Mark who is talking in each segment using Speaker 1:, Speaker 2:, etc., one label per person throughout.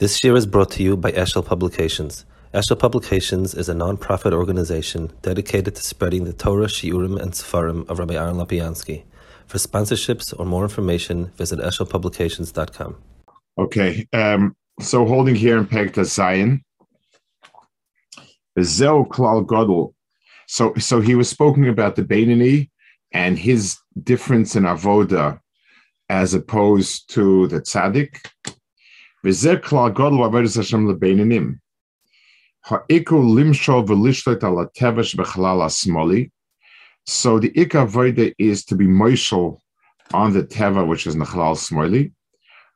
Speaker 1: This year is brought to you by Eshel Publications. Eshel Publications is a non-profit organization dedicated to spreading the Torah, Shiurim, and Sefarim of Rabbi Aaron Lapiansky. For sponsorships or more information, visit eshelpublications.com.
Speaker 2: Okay, um, so holding here in Pegta Zion, Zeo Klal Godel. So, so he was speaking about the Beinani and his difference in avoda as opposed to the tzaddik. וזה כלל גודל עבודת השם לבינונים. העיקר למשול ולשלט על הטבע שבחלל השמאלי. So the ikar avoda is to be moishel on the teva, which is nachlal smoli.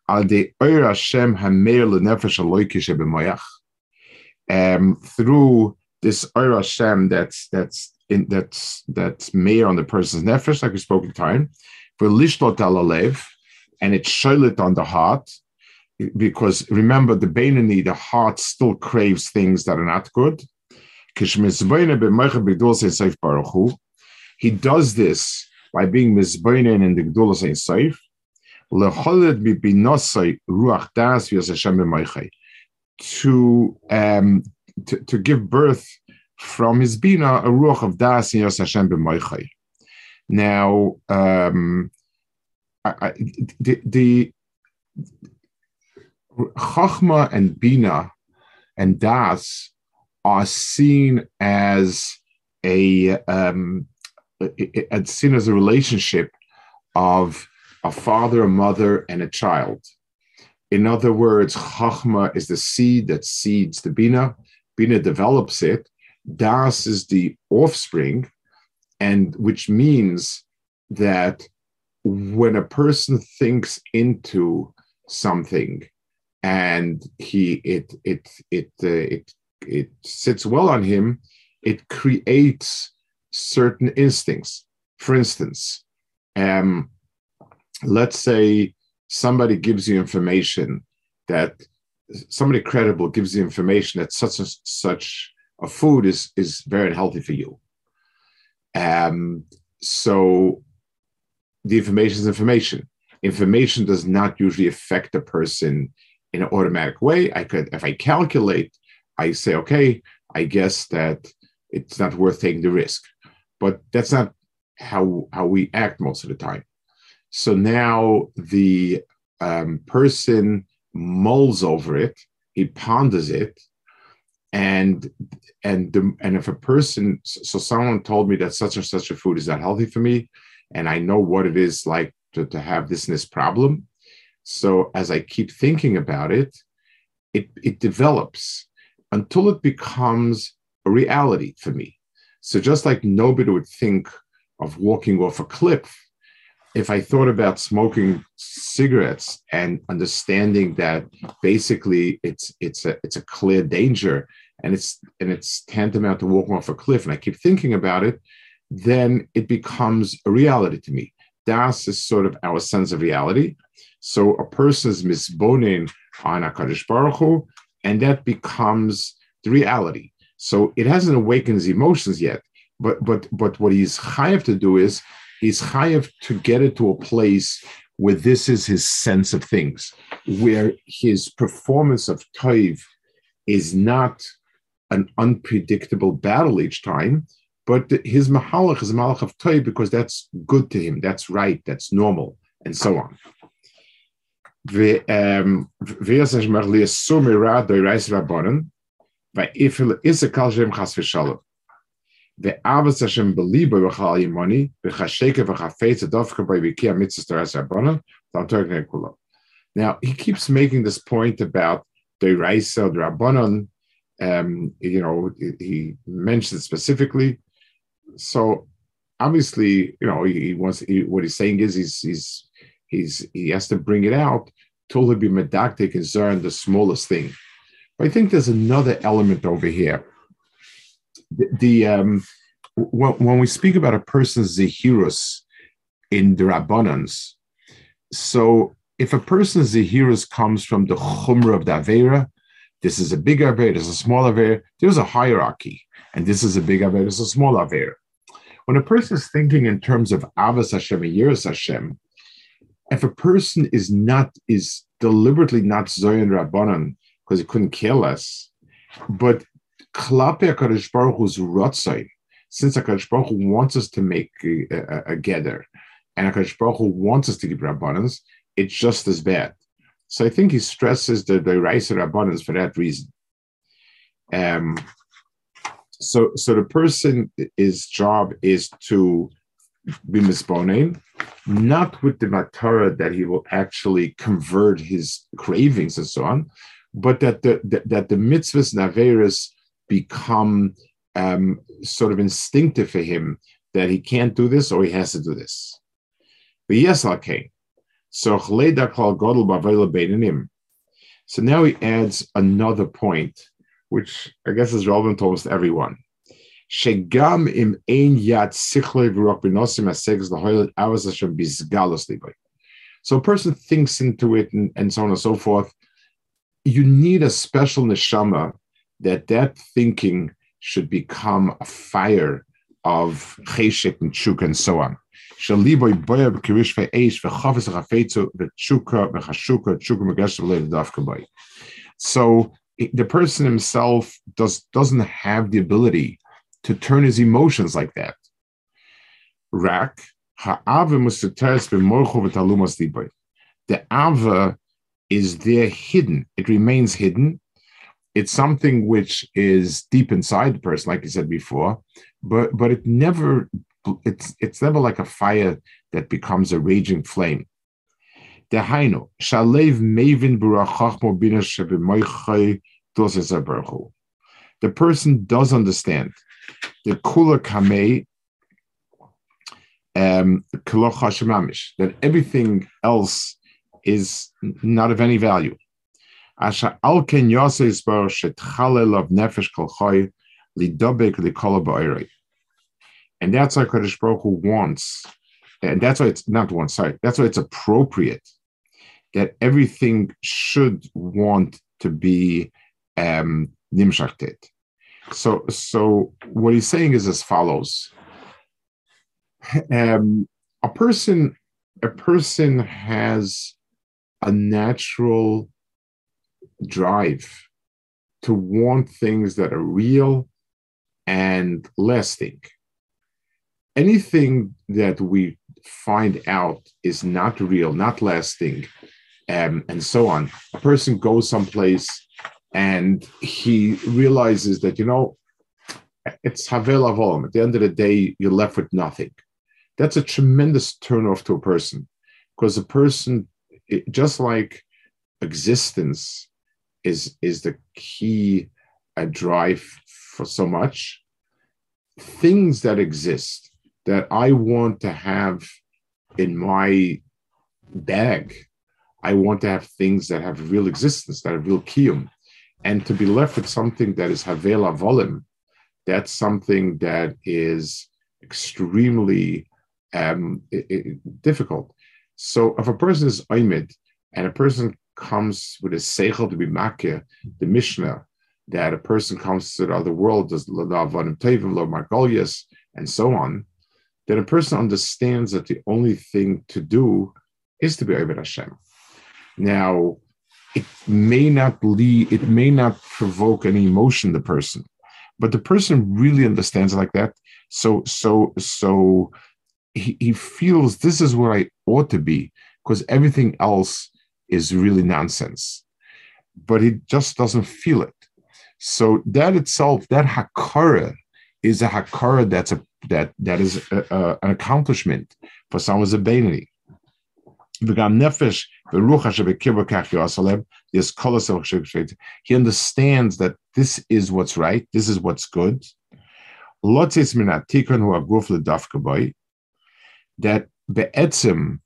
Speaker 2: Al de oir Hashem hameir lenefesh aloiki shebemoyach. Um, through this oir Hashem that's that's in that's that's made on the person's nefesh, like we spoke in time, for lishlot alalev, and it's sholit on the heart, because remember the Beinani, the heart still craves things that are not good. He does this by being mizbainen in the Gdulas Ein Seif. To um to, to give birth from his bina a ruach of das in Hashem b'moichai. Now, um, I, I, the, the chachma and bina and das are seen as a um, seen as a relationship of a father, a mother, and a child. In other words, chachma is the seed that seeds the bina. Bina develops it, Das is the offspring, and which means that when a person thinks into something and he it it it uh, it it sits well on him, it creates certain instincts. For instance, um, let's say somebody gives you information that somebody credible gives you information that such and such a food is is very unhealthy for you. Um, so the information is information. Information does not usually affect a person in an automatic way. I could, if I calculate, I say, okay, I guess that it's not worth taking the risk. But that's not how how we act most of the time. So now the um, person mulls over it, he ponders it, and and the, and if a person so someone told me that such and such a food is not healthy for me and i know what it is like to, to have this and this problem so as i keep thinking about it it it develops until it becomes a reality for me so just like nobody would think of walking off a cliff if I thought about smoking cigarettes and understanding that basically it's it's a it's a clear danger and it's and it's tantamount to walking off a cliff, and I keep thinking about it, then it becomes a reality to me. Das is sort of our sense of reality. So a person's misbonin on Hakadosh Baruch Hu, and that becomes the reality. So it hasn't awakened his emotions yet, but but but what he's chayav to do is he's chayav to get it to a place where this is his sense of things, where his performance of toiv is not an unpredictable battle each time, but his mahalach is a malach of toy because that's good to him, that's right, that's normal, and so on. Um, now he keeps making this point about the raisa, the rabbanon. Um, you know, he mentions specifically. So obviously, you know, he, wants, he, what he's saying is he's, he's, he's, he has to bring it out totally be medactic and the smallest thing. But I think there's another element over here the, the um, when, when we speak about a person's zehirus in the Rabbanans, so if a person's zehirus comes from the chumrah of the Avera, this is a big Avera, this is a small Avera, there's a hierarchy, and this is a big Avera, this is a small Avera. When a person is thinking in terms of Avas Hashem and Yiras Hashem, if a person is not, is deliberately not Zoyan Rabbanan, because he couldn't care less. But klape HaKadosh Baruch Hu's rotzai, since HaKadosh Baruch Hu wants us to make a, a, a gather, and HaKadosh Baruch Hu wants us to give Rabbanans, it's just as bad. So I think he stresses the, the Raisa Rabbanans for that reason. Um, so, so the person, his job is to be misboning, not with the matara that he will actually convert his cravings and so on, but that the, that the mitzvahs and averas become um, sort of instinctive for him that he can't do this or he has to do this. But yes, okay. So so now he adds another point, which I guess is relevant to almost everyone. Shegam im ein libay. So a person thinks into it and, and so on and so forth. You need a special neshama that that thinking should become a fire of cheshek and chuk and so on. Shaliboy boya b'kirish ve'esh v'chavas ha'chafetzu v'chuka v'chashuka chuka m'gesh v'lev dafka So the person himself does doesn't have the ability to turn his emotions like that. Rak, The ava is there hidden. It remains hidden. It's something which is deep inside the person, like you said before, but but it never it's it's never like a fire that becomes a raging flame. Dehainu, shalev mevin burachachmo The person does understand the kula kamei um, that everything else is not of any value. Asha al ken yose shetchalel of nefesh lidobek. And that's why Kodesh Baruch Hu wants, and that's why it's not one side, that's why it's appropriate that everything should want to be um. So, so what he's saying is as follows: um, a person, a person has a natural drive to want things that are real and lasting. Anything that we find out is not real, not lasting, um, and so on. A person goes someplace and he realizes that you know it's havel avolum. At the end of the day, you're left with nothing. That's a tremendous turnoff to a person because a person, it, just like existence, is is the key uh, drive for so much. Things that exist that I want to have in my bag, I want to have things that have real existence, that have real kiyum and to be left with something that is havela volim, that's something that is extremely um, it, it, difficult. So if a person is oimid and a person comes with a seichel to be makir, the Mishnah, that a person comes to the other world, does lavanim tevim, lo margolias, and so on, then a person understands that the only thing to do is to be Ovid Hashem. Now, it may not lead, it may not provoke any emotion the person, but the person really understands like that. So, so, so he, he feels this is where I ought to be because everything else is really nonsense. But he just doesn't feel it. So that itself, that hakara, is a hakara that's a that that is a, a, an accomplishment for someone's ability. He understands that this is what's right, this is what's good. That be'etzim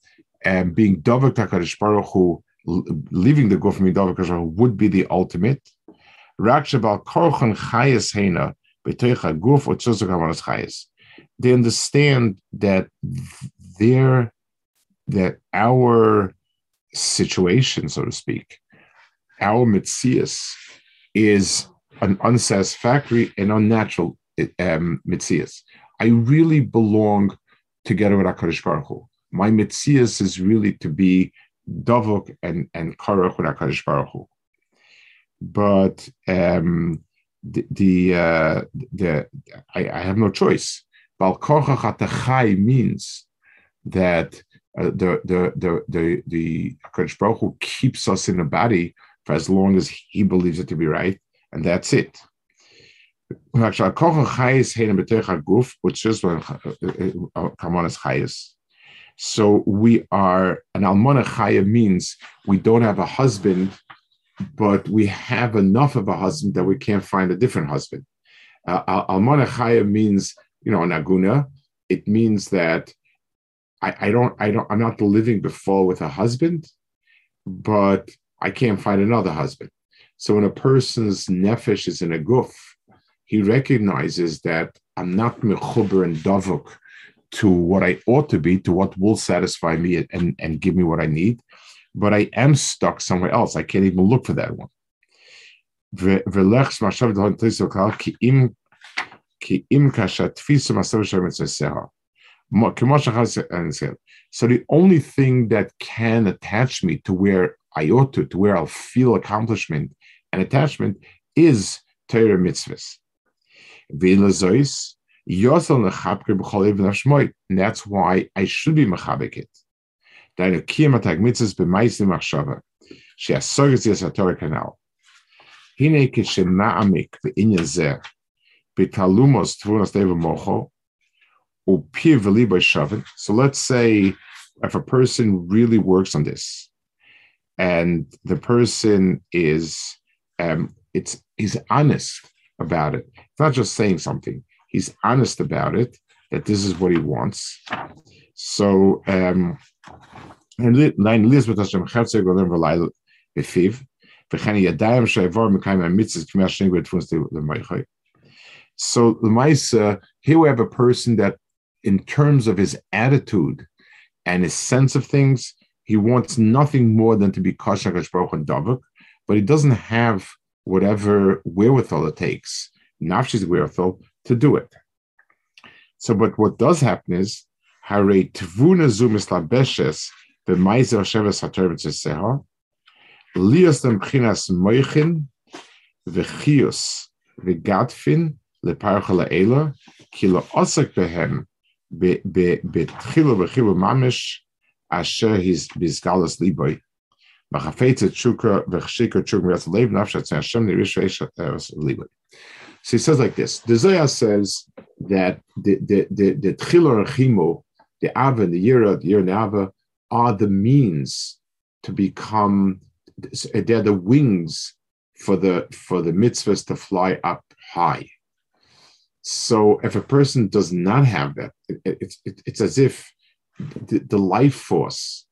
Speaker 2: um, being Dovak HaKadosh Baruch Hu, leaving the Guf Midovak HaKadosh would be the ultimate. Rakshabal Korchan Chayas Hena, Betoicha Guf Otzuzak Havanas Chayas. They understand that their that our situation, so to speak, our mitzias is an unsatisfactory and unnatural um, mitzias. I really belong together with HaKadosh Baruch Hu. My mitzias is really to be davok and, and karach with HaKadosh Baruch Hu. but um, the the, uh, the I, I, have no choice. Balkocha means that uh, the the the the the Kodesh Baruch Hu keeps us in the body for as long as he believes it to be right, and that's it. Which is when Kamanas Chayas. So we are an almana chaya means we don't have a husband, but we have enough of a husband that we can't find a different husband. Uh, almana chaya means you know an aguna. It means that I, I don't I don't I'm not living before with a husband, but I can't find another husband. So when a person's nefesh is in a guf, he recognizes that I'm not mechuber and davuk to what I ought to be, to what will satisfy me and, and give me what I need, but I am stuck somewhere else. I can't even look for that one. So the only thing that can attach me to where I ought to, to where I'll feel accomplishment and attachment is Torah mitzvahs. And that's why I should be mechabekit. Deine kiyamatag mitzvahs b'maisim machshava. She'asogas yes haTorah kanal. Hine kishena'amik v'inyan zeh. Tvunas deva mocho. So let's say if a person really works on this, and the person is, um, it's he's honest about it. It's not just saying something he's honest about it that this is what he wants. So um. So the Maisa, here we have a person that in terms of his attitude and his sense of things, he wants nothing more than to be kosher Baruch and Davuk, but he doesn't have whatever wherewithal it takes, nafshi's wherewithal, to do it. So, but what does happen is, Hare tvuna zumis labeshes b'maizer sheves hatorvet zeseha, lios dem chinas moichin v'chios v'gadfin leparcha la'ela, ki Osak osek So he says like this: The Zohar says that the the the the Tchila Chimo, the Ava, the Yira, the Yira, the Ava, are the means to become. They're the wings for the for the mitzvahs to fly up high. So if a person does not have that, it, it, it, it's as if the, the life force,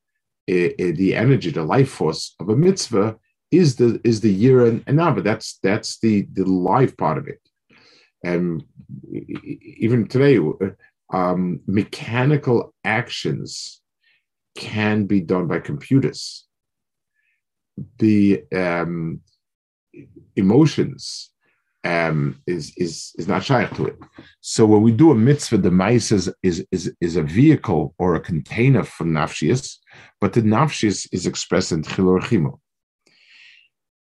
Speaker 2: the energy, the life force of a mitzvah is the is the year and, but that's that's the the live part of it. And even today, um, mechanical actions can be done by computers. The um, emotions um, is is is not shy to it. So when we do a mitzvah, the mice is is is, is a vehicle or a container for nafshias, but the nafshias is expressed in chilor chimo.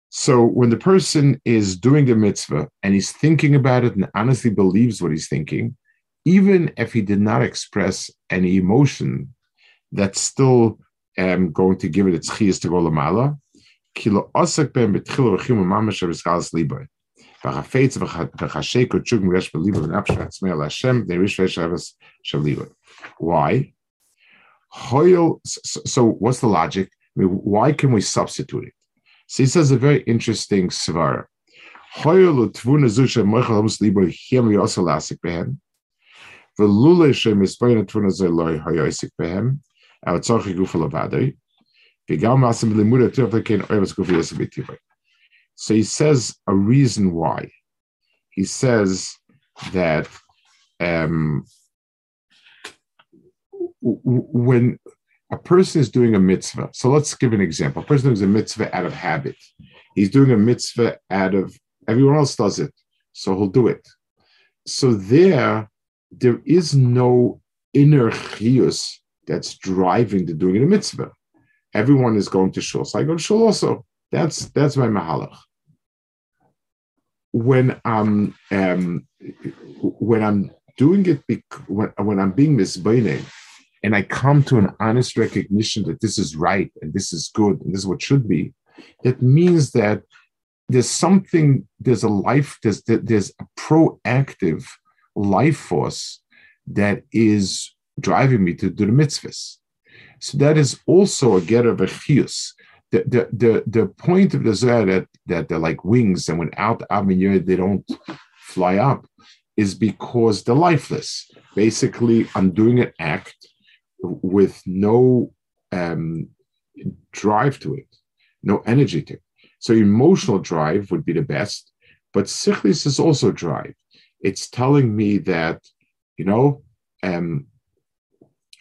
Speaker 2: So when the person is doing the mitzvah and he's thinking about it and honestly believes what he's thinking, even if he did not express any emotion, that's still um, going to give it its chiyas to go lamala v'chafetz v'nafsh v'atzmei Hashem. Why? So what's the logic? I mean, why can we substitute it? So he says a very interesting svara. Hoyo l'tvuna zusha moichal hamus lasik behem. V'lule shem loy hoyo isik behem. Al tzorchi. V'gam. So he says a reason why. He says that um, when a person is doing a mitzvah. So let's give an example. A person does a mitzvah out of habit. He's doing a mitzvah out of everyone else does it, so he'll do it. So there, there is no inner chiyus that's driving the doing a mitzvah. Everyone is going to shul, so I go to shul also. That's that's my mahalach. when I'm um, when I'm doing it bec- when, when I'm being misbehaving, and I come to an honest recognition that this is right and this is good and this is what should be, it means that there's something, there's a life, there's there's a proactive life force that is driving me to do the mitzvahs. So that is also a get of a chius. The, the, the, the point of the Zohar that, that they're like wings and without out Aminyah they don't fly up is because they're lifeless. Basically, I'm doing an act with no um, drive to it, no energy to it. So emotional drive would be the best, but sichlis is also drive. It's telling me that, you know, um,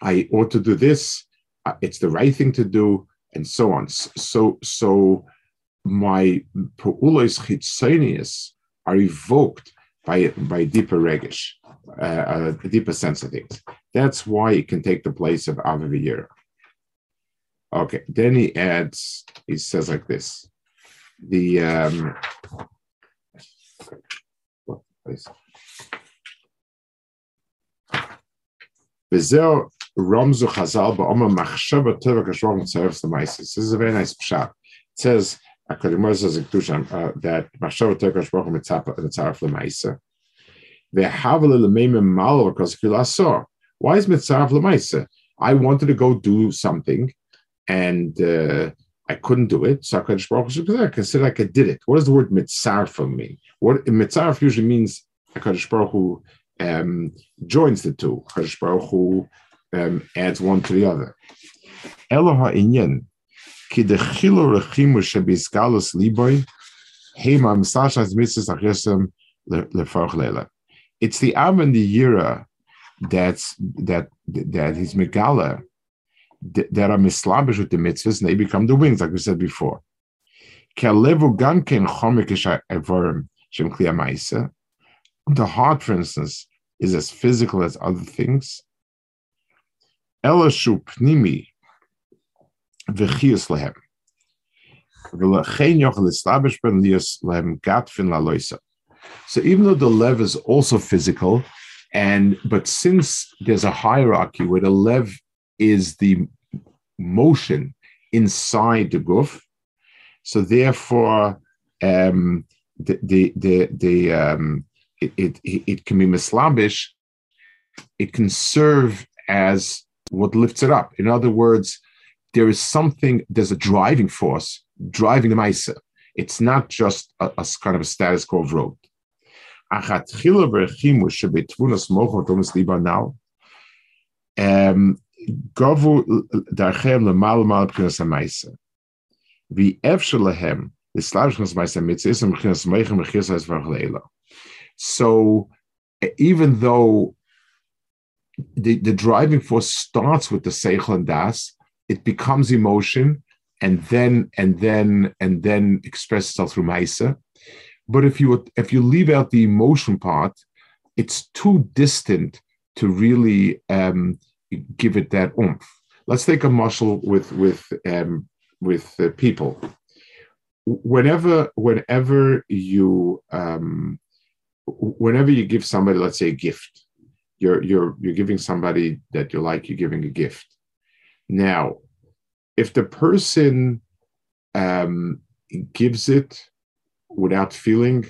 Speaker 2: I ought to do this. Uh, it's the right thing to do, and so on. So, so my peulos chitzonius are evoked by by deeper regish, uh, a deeper sense of things. That's why it can take the place of avivir. Okay, then he adds. He says like this: the um, please. Ramzu Chazal ba'omer machshava teva kashrom tzaref l'maisis. This is a very nice pshat. It says, Akadimor says in Kedusha uh, that machshava teva kashrom tzaref l'maisa. Ve'havale l'meimim malo because kilasor. Why is mitzaref l'maisa? I wanted to go do something, and uh, I couldn't do it. So Hakadosh I consider like I did it. What does the word mitzaref mean? What mitzaref usually means Hakadosh Baruch Hu um, joins the two. Hakadosh Baruch um, adds one to the other. Eloha inyan ki de chilo rechimu shebizgalus liboy hema misashas mitzvahs achesem lefarch leila. It's the Av and the Yira that's that that he's megala that are mislabish with the mitzvahs and they become the wings, like we said before. The heart, for instance, is as physical as other things. Pnimi lehem. So even though the lev is also physical, and but since there's a hierarchy where the lev is the motion inside the guf, so therefore um, the the the, the um, it, it, it can be mislabish. It can serve as what lifts it up. In other words, there is something. There's a driving force driving the ma'isa. It's not just a, a, kind of a status quo of road. Um, So even though the, the driving force starts with the seichel and das, it becomes emotion and then and then and then expresses itself through maisa. But if you if you leave out the emotion part, it's too distant to really um, give it that oomph. Let's take a muscle with with um, with uh, people. Whenever whenever you um, whenever you give somebody, let's say, a gift, you're you're you're giving somebody that you like, you're giving a gift. Now, if the person um, gives it without feeling,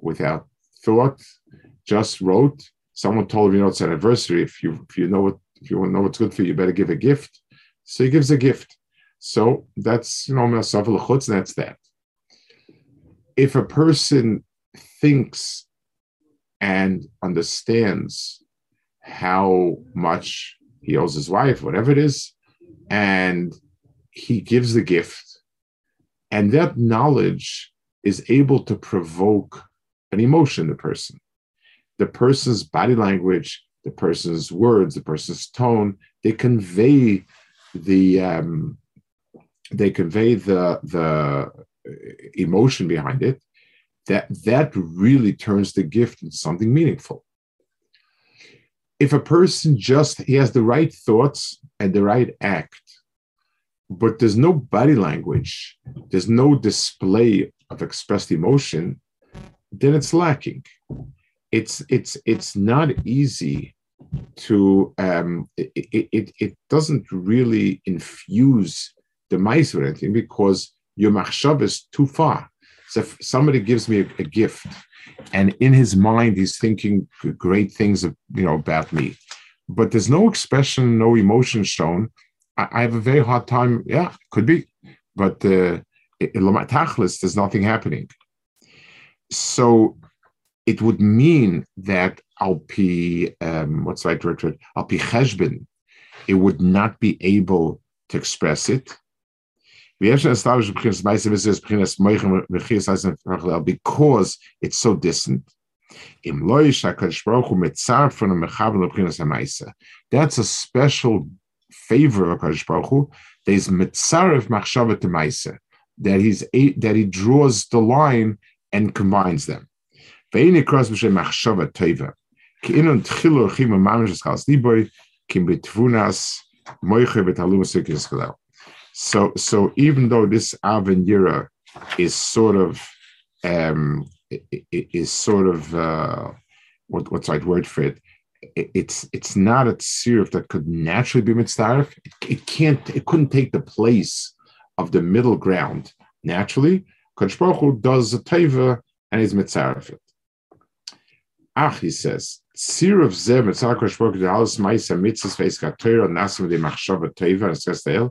Speaker 2: without thought, just wrote, someone told me, you know, it's an anniversary. If you if you know what if you want to know what's good for you, you better give a gift. So he gives a gift. So that's you know that's that. If a person thinks and understands how much he owes his wife, whatever it is, and he gives the gift, and that knowledge is able to provoke an emotion in the person. The person's body language the person's words, the person's tone, they convey the um, they convey the the emotion behind it. That that really turns the gift into something meaningful. If a person just he has the right thoughts and the right act, but there's no body language, there's no display of expressed emotion, then it's lacking. It's it's it's not easy to um, it, it, it doesn't really infuse the mice or anything because your machshav is too far. So if somebody gives me a, a, gift, and in his mind he's thinking great things, you know, about me, but there's no expression, no emotion shown. I, I have a very hard time. Yeah, could be, but uh, there's nothing happening. So it would mean that Alpi, um, what's right it? Alpi Cheshbin, it would not be able to express it. Because it's so distant. That's a special favor of HaKadosh Baruch Hu. There's mitzarev machshavet that he's that he draws the line and combines them. Machshava So, so even though this Avenira is sort of um, is sort of uh, what, what's the right word for it? It's it's not a sirif that could naturally be mitzdarif. It, it can't. It couldn't take the place of the middle ground naturally. Kodesh does a teva and he's mitzaref it. Ach, he says, Sir of Zeh mitzar Kodesh Baruch Hu alles meisa mitzvahs veis katera nasim de machshava teva and says to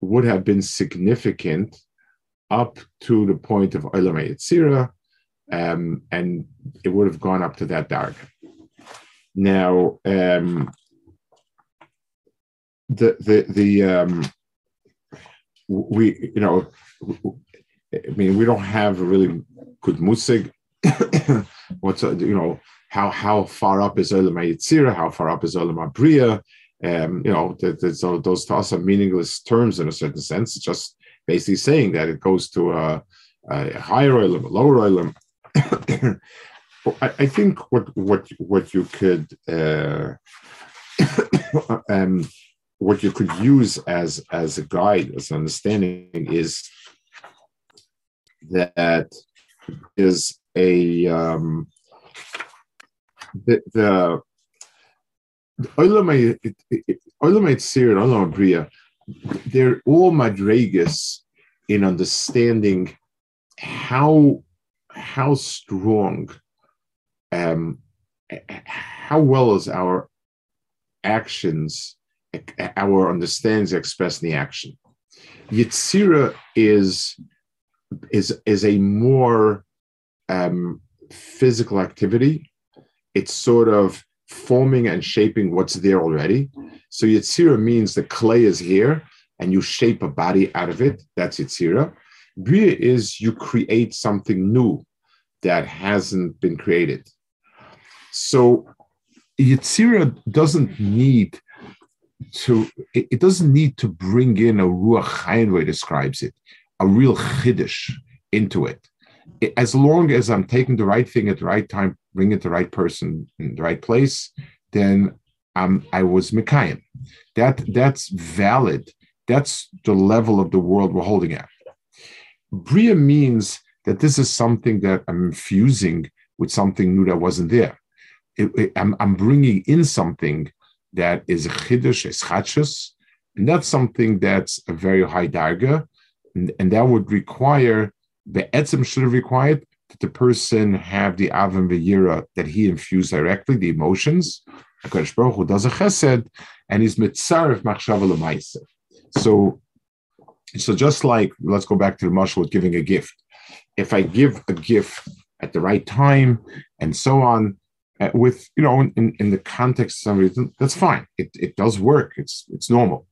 Speaker 2: would have been significant up to the point of Olam Yitzira, um, and it would have gone up to that dark. Now, um, the the the um, we you know I mean, we don't have a really good musig. What's you know how how far up is Olam Yitzira? How far up is Olam Abriya? Um, you know, there's, those to are meaningless terms in a certain sense. It's just basically saying that it goes to a, a higher Olam, a lower Olam. I, I, think what what what you could uh, um, what you could use as as a guide, as an understanding, is that is a um, the the Olam Yitzira and Olam Bria, they're all madregas in understanding how how strong um how well is our actions our understandings expressed in the action Yitzira is is is a more um, physical activity. It's sort of forming and shaping what's there already. So Yitzira means the clay is here and you shape a body out of it. That's Yitzira. Bria is you create something new that hasn't been created. So Yitzira doesn't need to, it, it doesn't need to bring in a Ruach Chayin way describes it a real chiddush into it. As long as I'm taking the right thing at the right time, bringing the right person in the right place, then um, I was Mekayim. That that's valid. That's the level of the world we're holding at. Bria means that this is something that I'm infusing with something new that wasn't there. It, it, I'm, I'm, bringing in something that is chiddush, is and that's something that's a very high darga, and, and that would require the etzim should have required the person have the avim v'yira that he infused directly, the emotions. Hakadosh Baruch Hu does a chesed, and he's mitzaref machshava l'maisa. So, so just like let's go back to the mashal with giving a gift. If I give a gift at the right time and so on, uh, with you know, in, in the context of some reason, that's fine. It, it does work. It's it's normal,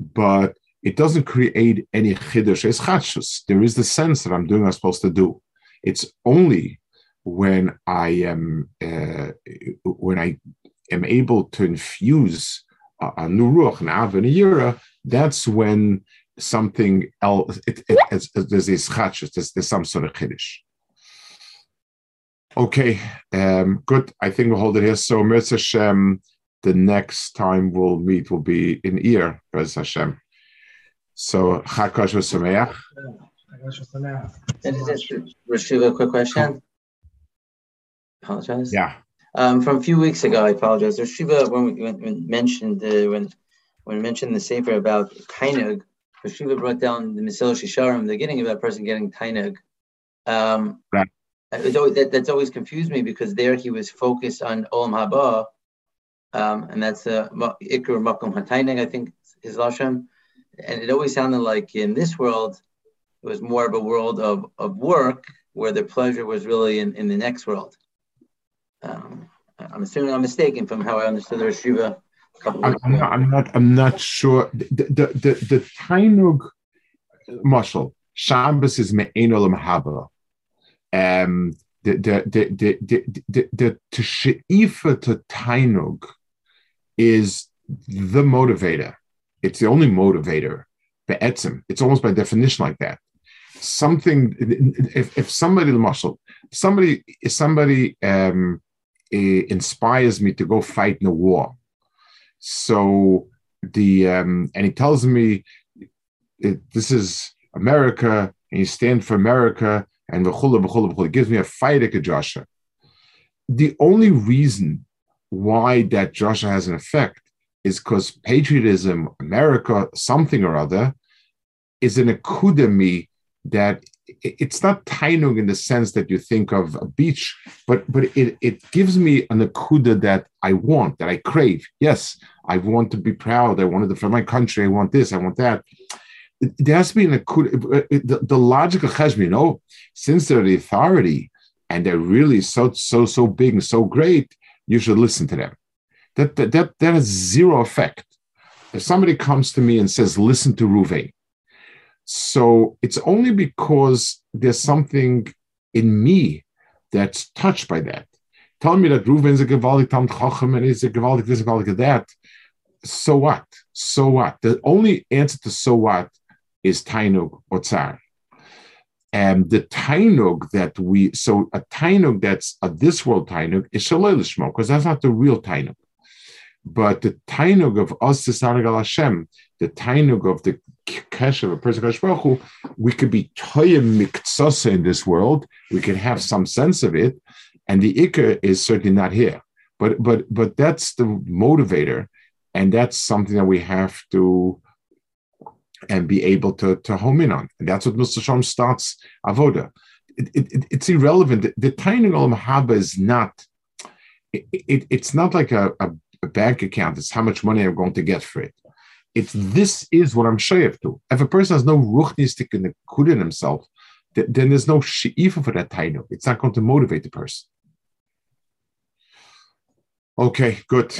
Speaker 2: but it doesn't create any chiddush. It's. There is the sense that I'm doing what I'm supposed to do. It's only when I am uh, when I am able to infuse a, new ruach, an av, and a that's when something else. It, it, it, there's this chachas. There's, there's some sort of chiddush. Okay, um, good. I think we'll hold it here. So, Mirza Hashem, the next time we'll meet will be in ear, Hashem. So, Chakash Sameach.
Speaker 3: Rashiva, a quick question. Apologize.
Speaker 2: Yeah.
Speaker 3: Um, from a few weeks ago, I apologize. Rashiva, when we, when, when mentioned uh, when when mentioned the sefer about tainug, Rashiva brought down the Mesilas Yesharim, the beginning of that person getting tainug. Um,
Speaker 2: right.
Speaker 3: Always, that, that's always confused me because there he was focused on Olam Haba, um, and that's uh, Iker Makom Hatainig, I think is Lashon. And it always sounded like in this world, it was more of a world of, of work where the pleasure was really in, in the next world. Um, I'm assuming I'm mistaken from how I understood the Shiva.
Speaker 2: I'm, I'm, not, I'm not. I'm not sure. The the the, the Tainug muscle Shabbos is me'enolam haba. Um, the the the the the the, the to she'ifa to Tainug is the motivator. It's the only motivator. Be'etzim. It's almost by definition like that. Something. If if somebody muscle, somebody if somebody um, inspires me to go fight in a war. So the um, and he tells me this is America and you stand for America and v'chula v'chula v'chula. It gives me a fight at Joshua. The only reason why that Joshua has an effect is because patriotism, America, something or other, is an akudami that it's not tainug in the sense that you think of a beach, but but it, it gives me an akuda that I want, that I crave. Yes, I want to be proud. I want to for my country. I want this. I want that. There has to be an akuda. The, the logical cheshbon, you know, since they're the authority and they're really so so so big and so great, you should listen to them. That that that, that has zero effect. If somebody comes to me and says, "Listen to Ruvain," So it's only because there's something in me that's touched by that. Tell me that Reuven's a gewaltig Tam Chochem and he's a gewaltig this, gewaltig that. So what? So what? The only answer to so what is Tainug or Tsar. And the Tainug that we, so a Tainug that's a this world Tainug is Shalel because that's not the real Tainug. But the Tainug of us, the Hashem, the Tainug of the kesher of a person Hu, we could be toyim in this world. We could have some sense of it, and the ikar is certainly not here. But but but that's the motivator, and that's something that we have to and be able to to home in on. And that's what Mr. Shalom starts avoda. It, it, it's irrelevant. The, the tiny olam haba is not. It, it's not like a, a, a bank account. It's how much money I'm going to get for it it's this is what I'm shayev to. If a person has no ruchnistik in the kud in himself, th- then there's no she'ifa for that tainu. It's not going to motivate the person. Okay, good.